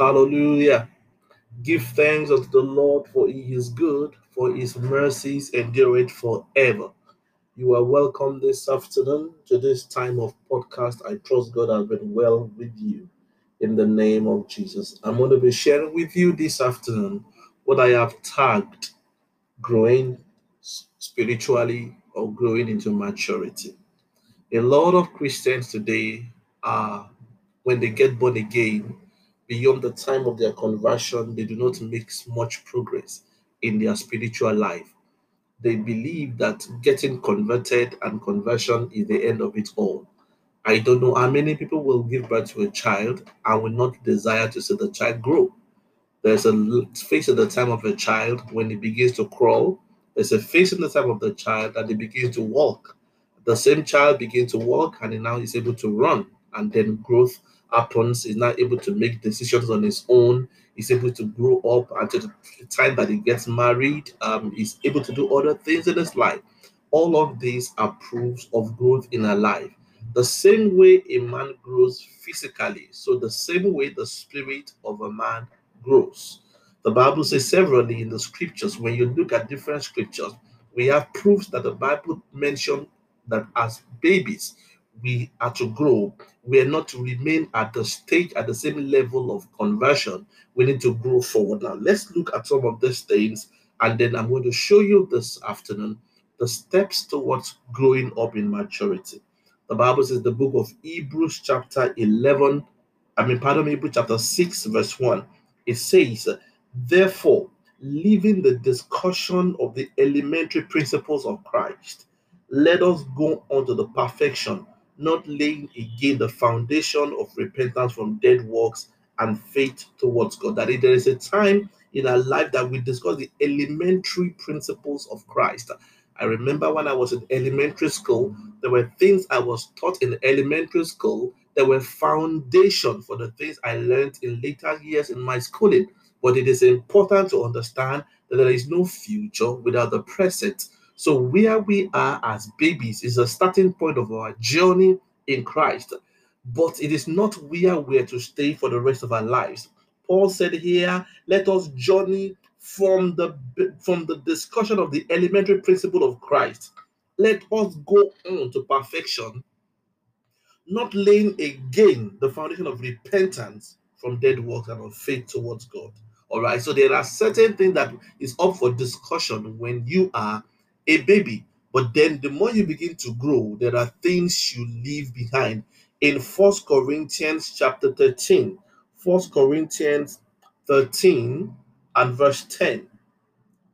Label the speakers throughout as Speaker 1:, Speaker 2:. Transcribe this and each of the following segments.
Speaker 1: Hallelujah. Give thanks unto the Lord, for he is good, for his mercies endure it forever. You are welcome this afternoon to this time of podcast. I trust God has been well with you in the name of Jesus. I'm going to be sharing with you this afternoon what I have tagged growing spiritually or growing into maturity. A lot of Christians today are, when they get born again, beyond the time of their conversion, they do not make much progress in their spiritual life. They believe that getting converted and conversion is the end of it all. I don't know how many people will give birth to a child and will not desire to see the child grow. There's a phase at the time of a child when it begins to crawl. There's a phase in the time of the child that it begins to walk. The same child begins to walk and now is able to run, and then growth happens. He's not able to make decisions on his own. He's able to grow up until the time that he gets married. Um, he's able to do other things in his life. All of these are proofs of growth in a life. The same way a man grows physically, so the same way the spirit of a man grows. The Bible says severally in the scriptures, when you look at different scriptures, we have proofs that the Bible mentioned that as babies, we are to grow. We are not to remain at the stage, at the same level of conversion. We need to grow forward. Now, let's look at some of these things, and then I'm going to show you this afternoon the steps towards growing up in maturity. The Bible says the book of Hebrews, chapter 11, I mean, pardon me, Hebrews chapter 6, verse 1. It says, Therefore, leaving the discussion of the elementary principles of Christ, let us go on to the perfection, not laying again the foundation of repentance from dead works and faith towards God. That there is a time in our life that we discuss the elementary principles of Christ. I remember when I was in elementary school, there were things I was taught in elementary school that were foundation for the things I learned in later years in my schooling. But it is important to understand that there is no future without the present. So, where we are as babies is a starting point of our journey in Christ, but it is not where we are to stay for the rest of our lives. Paul said here, let us journey from the from the discussion of the elementary principle of Christ. Let us go on to perfection, not laying again the foundation of repentance from dead works and of faith towards God. All right, so there are certain things that is up for discussion when you are a baby. But then the more you begin to grow, there are things you leave behind. In First Corinthians chapter 13, First Corinthians 13 and verse 10.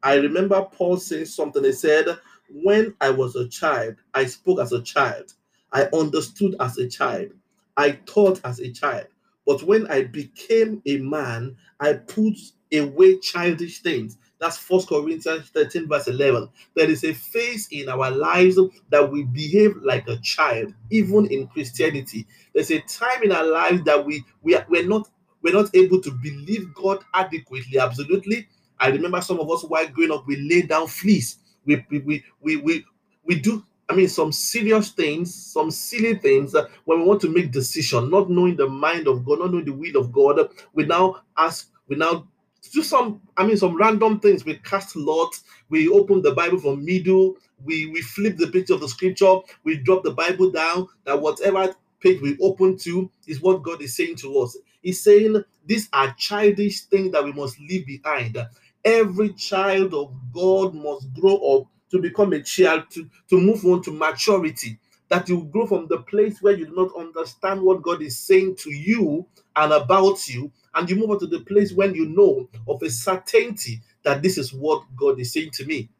Speaker 1: I remember Paul saying something. He said, When I was a child, I spoke as a child. I understood as a child. I thought as a child. But when I became a man, I put away childish things. That's First Corinthians 13, verse 11. There is a phase in our lives that we behave like a child, even in Christianity. There's a time in our lives that we, we are, we're not we're not able to believe God adequately, absolutely. I remember some of us while growing up, we lay down fleece. We we we we we, we do I mean, some serious things, some silly things that when we want to make decision, not knowing the mind of God, not knowing the will of God, we now ask, we now do some, I mean, some random things. We cast lots, we open the Bible from middle, we we flip the picture of the scripture, we drop the Bible down, that whatever page we open to is what God is saying to us. He's saying these are childish things that we must leave behind. Every child of God must grow up to become a child, to, to move on to maturity. That you grow from the place where you do not understand what God is saying to you and about you, and you move on to the place when you know of a certainty that this is what God is saying to me.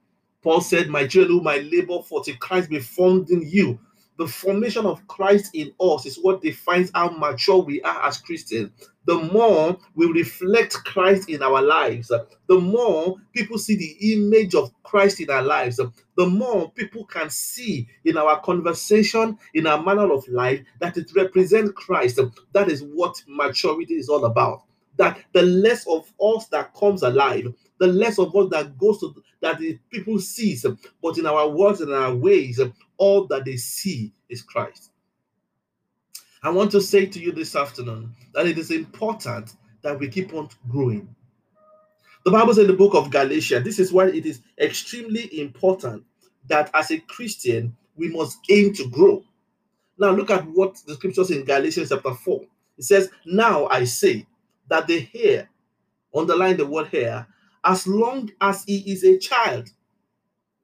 Speaker 1: Paul said, My children, my labor for till Christ be formed in you. The formation of Christ in us is what defines how mature we are as Christians. The more we reflect Christ in our lives, the more people see the image of Christ in our lives, the more people can see in our conversation, in our manner of life, that it represents Christ. That is what maturity is all about. That the less of us that comes alive, the less of us that goes to that the people sees, but in our words and our ways, all that they see is Christ. I want to say to you this afternoon that it is important that we keep on growing. The Bible says in the book of Galatians, this is why it is extremely important that as a Christian, we must aim to grow. Now, look at what the scriptures in Galatians chapter 4. It says, Now I say that the heir, underline the word heir, as long as he is a child,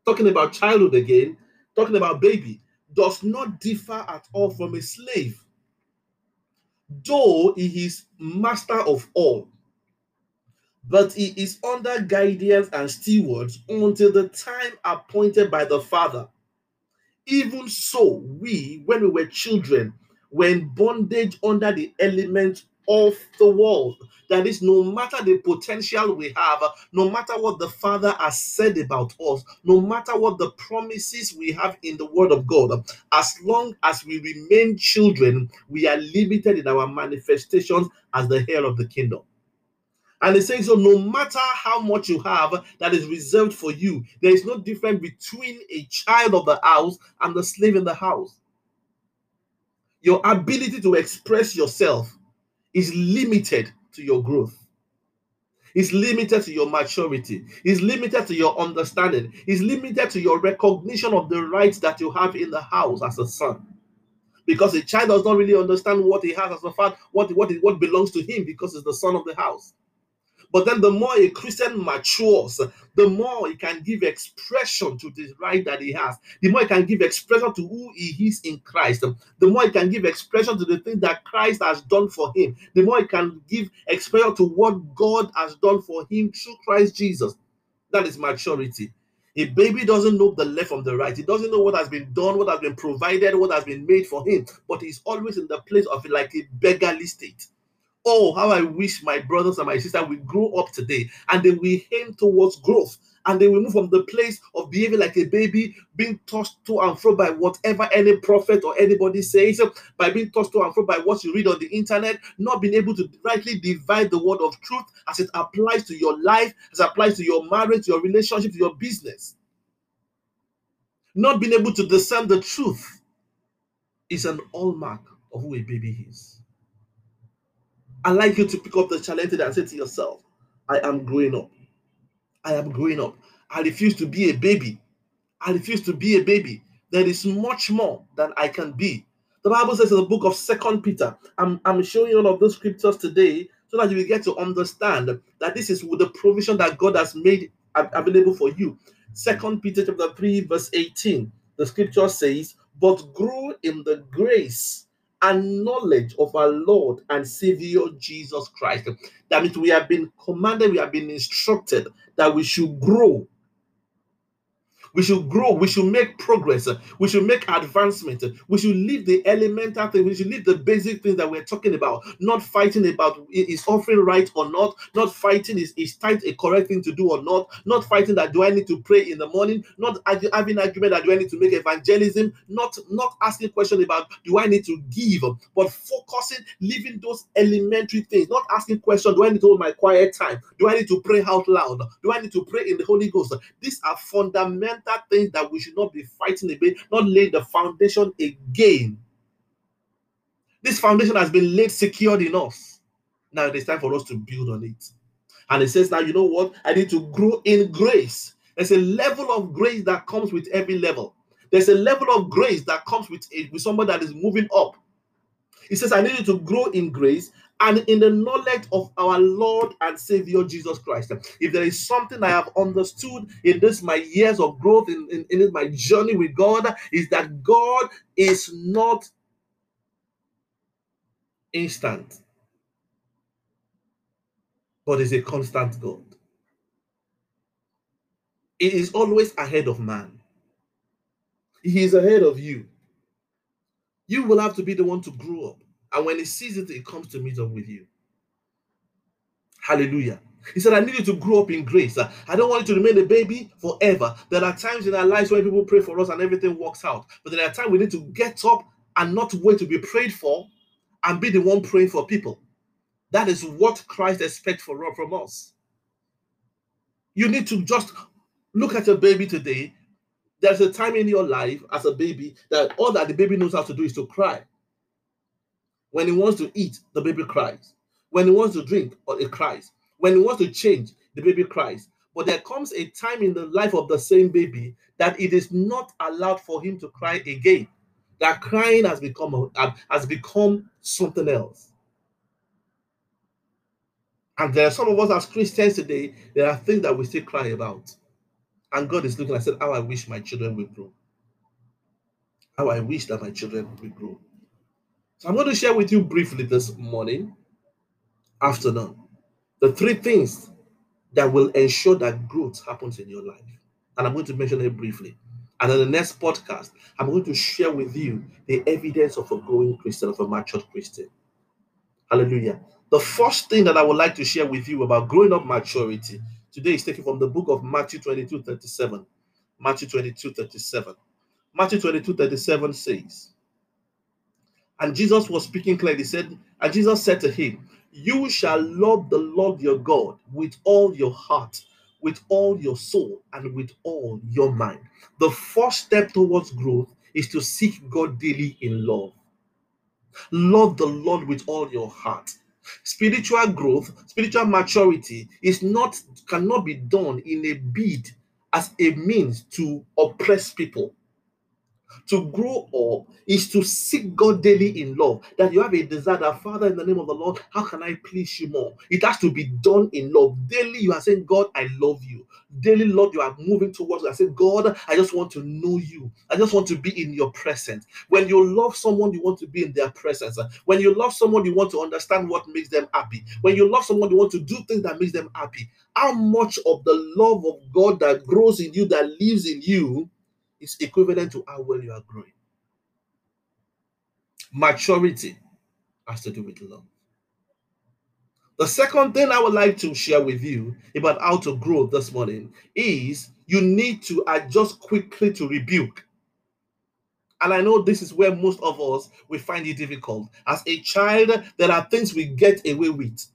Speaker 1: talking about childhood again, talking about baby, does not differ at all from a slave, though he is master of all. But he is under guidance and stewards until the time appointed by the Father. Even so, we, when we were children, were in bondage under the element of the world. That is, no matter the potential we have, no matter what the Father has said about us, no matter what the promises we have in the Word of God, as long as we remain children, we are limited in our manifestations as the heir of the kingdom. And it says, so no matter how much you have that is reserved for you, there is no difference between a child of the house and the slave in the house. Your ability to express yourself is limited to your growth. It's limited to your maturity. It's limited to your understanding. It's limited to your recognition of the rights that you have in the house as a son. Because a child does not really understand what he has as a father, what, what, what belongs to him because he's the son of the house. But then the more a Christian matures, the more he can give expression to the right that he has, the more he can give expression to who he is in Christ, the more he can give expression to the thing that Christ has done for him, the more he can give expression to what God has done for him through Christ Jesus. That is maturity. A baby doesn't know the left from the right. He doesn't know what has been done, what has been provided, what has been made for him. But he's always in the place of like a beggarly state. Oh, how I wish my brothers and my sisters will grow up today and they will aim towards growth and they will move from the place of behaving like a baby, being tossed to and fro by whatever any prophet or anybody says, by being tossed to and fro by what you read on the internet, not being able to rightly divide the word of truth as it applies to your life, as it applies to your marriage, your relationship, your business. Not being able to discern the truth is an hallmark of who a baby is. I like you to pick up the challenge and say to yourself, I am growing up. I am growing up. I refuse to be a baby. I refuse to be a baby. There is much more than I can be. The Bible says in the book of Second Peter, I'm, I'm showing you all of those scriptures today so that you will get to understand that this is the provision that God has made available for you. Second Peter chapter 3, verse 18. The scripture says, But grow in the grace and knowledge of our Lord and Savior Jesus Christ. That means we have been commanded, we have been instructed that we should grow we should grow. We should make progress. We should make advancement. We should leave the elemental things. We should leave the basic things that we're talking about. Not fighting about is offering right or not. Not fighting is is tight a correct thing to do or not. Not fighting that do I need to pray in the morning. Not having argument that do I need to make evangelism. Not not asking question about do I need to give, but focusing, leaving those elementary things. Not asking question do I need to hold my quiet time. Do I need to pray out loud? Do I need to pray in the Holy Ghost? These are fundamental fundamental things that we should not be fighting again, not lay the foundation again. This foundation has been laid secured in us. Now it is time for us to build on it. And it says, now you know what? I need to grow in grace. There's a level of grace that comes with every level. There's a level of grace that comes with, with somebody that is moving up. He says, I need you to grow in grace and in the knowledge of our Lord and Savior Jesus Christ. If there is something I have understood in this my years of growth, in, in, in my journey with God, is that God is not instant, but is a constant God. It is always ahead of man. He is ahead of you. You will have to be the one to grow up. And when he sees it, he comes to meet up with you. Hallelujah. He said, I need you to grow up in grace. I don't want you to remain a baby forever. There are times in our lives when people pray for us and everything works out. But there are times we need to get up and not wait to be prayed for and be the one praying for people. That is what Christ expects from us. You need to just look at your baby today. There's a time in your life as a baby that all that the baby knows how to do is to cry. When he wants to eat, the baby cries. When he wants to drink, uh, it cries. When he wants to change, the baby cries. But there comes a time in the life of the same baby that it is not allowed for him to cry again. That crying has become a, has become something else. And there are some of us as Christians today, there are things that we still cry about. And God is looking, I said, How I wish my children would grow. How I wish that my children would grow. So I'm going to share with you briefly this morning, afternoon, the three things that will ensure that growth happens in your life. And I'm going to mention it briefly. And in the next podcast, I'm going to share with you the evidence of a growing Christian, of a matured Christian. Hallelujah. The first thing that I would like to share with you about growing up maturity today is taken from the book of Matthew 22 37. Matthew 22 37. Matthew 22 37 says, And Jesus was speaking clearly, He said, And Jesus said to him, You shall love the Lord your God with all your heart, with all your soul, and with all your mind. The first step towards growth is to seek God daily in love. Love the Lord with all your heart Spiritual growth, spiritual maturity is not cannot be done in a bid as a means to oppress people to grow up is to seek God daily in love. That you have a desire that, Father, in the name of the Lord, how can I please you more? It has to be done in love. Daily, you are saying, God, I love you. Daily, Lord, you are moving towards. I say, God, I just want to know you. I just want to be in your presence. When you love someone, you want to be in their presence. When you love someone, you want to understand what makes them happy. When you love someone, you want to do things that makes them happy. How much of the love of God that grows in you, that lives in you, is equivalent to how well you are growing. Maturity has to do with love. The second thing I would like to share with you about how to grow this morning is you need to adjust quickly to rebuke. And I know this is where most of us we find it difficult. As a child, there are things we get away with.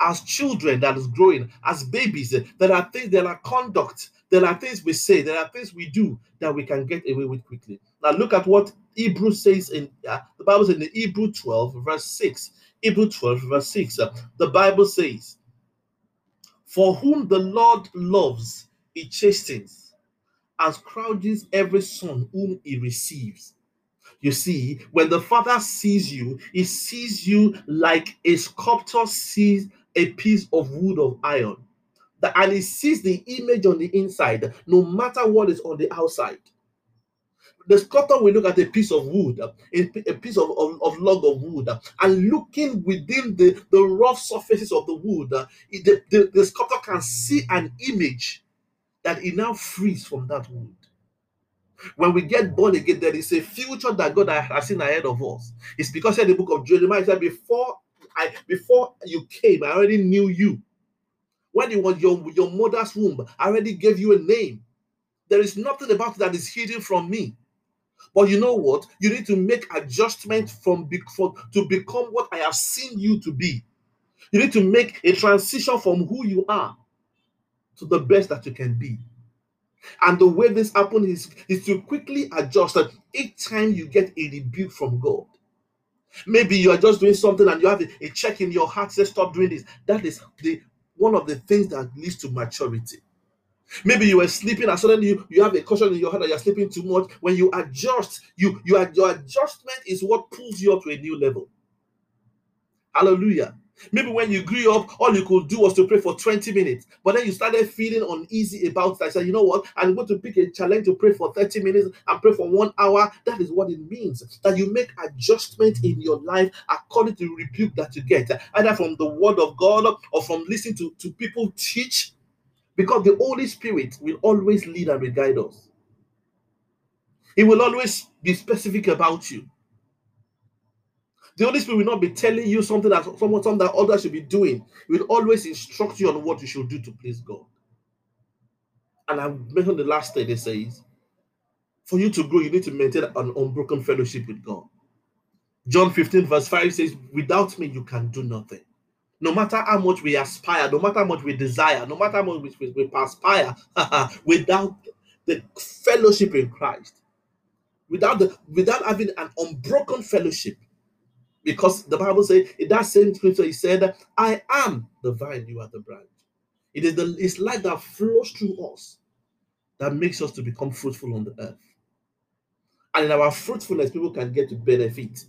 Speaker 1: As children that is growing, as babies, there are things, there are conduct there are things we say, there are things we do that we can get away with quickly. Now, look at what Hebrew says in uh, the Bible says in Hebrew 12, verse 6. Hebrew 12, verse 6. Uh, the Bible says, For whom the Lord loves, he chastens, and scourges every son whom he receives. You see, when the Father sees you, he sees you like a sculptor sees a piece of wood of iron that and he sees the image on the inside, no matter what is on the outside. The sculptor will look at a piece of wood, a, piece of, of, of, log of wood, and looking within the, the rough surfaces of the wood, the, the, the sculptor can see an image that he now frees from that wood. When we get born again, there is a future that God has seen ahead of us. It's because in the book of Jeremiah said, Before I before you came, I already knew you. When you was your, your mother's womb, I already gave you a name. There is nothing about that is hidden from me. But you know what? You need to make adjustment from for, to become what I have seen you to be. You need to make a transition from who you are to the best that you can be. And the way this happens is, is to quickly adjust that each time you get a rebuke from God. Maybe you are just doing something and you have a, a check in your heart, say, Stop doing this. That is the one of the things that leads to maturity. Maybe you were sleeping and suddenly you, you have a caution in your head that you're sleeping too much. When you adjust, you, you your adjustment is what pulls you up to a new level. Hallelujah. Maybe when you grew up, all you could do was to pray for 20 minutes, but then you started feeling uneasy about that. So you know what? I'm going to pick a challenge to pray for 30 minutes and pray for one hour. That is what it means. That you make adjustment in your life according to the rebuke that you get, either from the word of God or from listening to, to people teach, because the Holy Spirit will always lead and guide us. He will always be specific about you. The Holy Spirit will not be telling you something that someone something that others should be doing. He will always instruct you on what you should do to please God. And I mentioned the last thing it says, for you to grow, you need to maintain an unbroken fellowship with God. John 15, verse 5 says, Without me, you can do nothing. No matter how much we aspire, no matter how much we desire, no matter how much we, we aspire, without the fellowship in Christ, without the without having an unbroken fellowship, Because the Bible says in that same scripture, he said, I am the vine, you are the branch. It is the it's light that flows through us that makes us to become fruitful on the earth. And in our fruitfulness, people can get to benefit.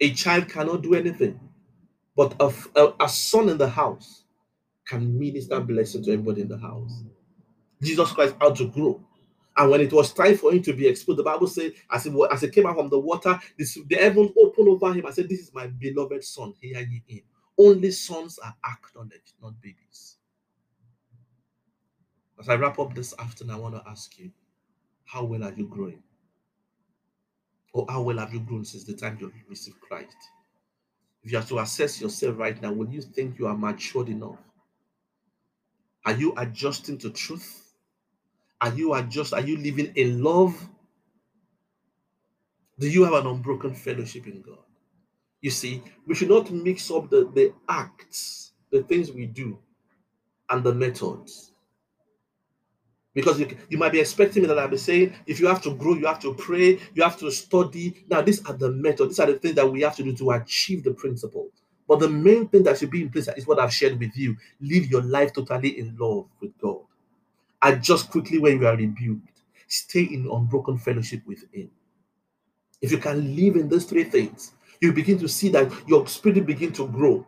Speaker 1: A child cannot do anything, but a, a, a son in the house can minister blessing to everybody in the house. Jesus Christ had to grow. And when it was time for him to be exposed, the Bible said, as he, as he came out from the water, this, the heaven opened over him. I said, This is my beloved son. Hear ye him. Only sons are acknowledged, not babies. As I wrap up this afternoon, I want to ask you, how well are you growing? Or how well have you grown since the time you received Christ? If you have to assess yourself right now, will you think you are matured enough? Are you adjusting to truth? Are you adjust? Are you living in love? Do you have an unbroken fellowship in God? You see, we should not mix up the, the acts, the things we do, and the methods. Because you, you might be expecting me that I'll be saying, if you have to grow, you have to pray, you have to study. Now, these are the methods, these are the things that we have to do to achieve the principle. But the main thing that should be in place is what I've shared with you. Live your life totally in love with God. Adjust quickly when you are rebuked. Stay in unbroken fellowship with Him. If you can live in these three things, you begin to see that your spirit begin to grow.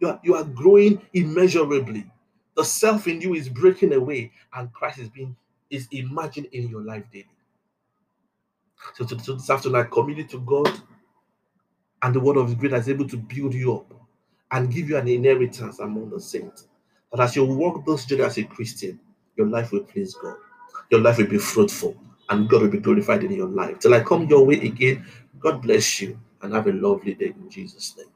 Speaker 1: You are, you are growing immeasurably. The self in you is breaking away, and Christ is being is imagined in your life daily. So, so this afternoon, I commit it to God, and the word of His grace is able to build you up and give you an inheritance among the saints. That as you walk this journey as a Christian, your life will please God. Your life will be fruitful and God will be glorified in your life. Till I come your way again, God bless you and have a lovely day in Jesus' name.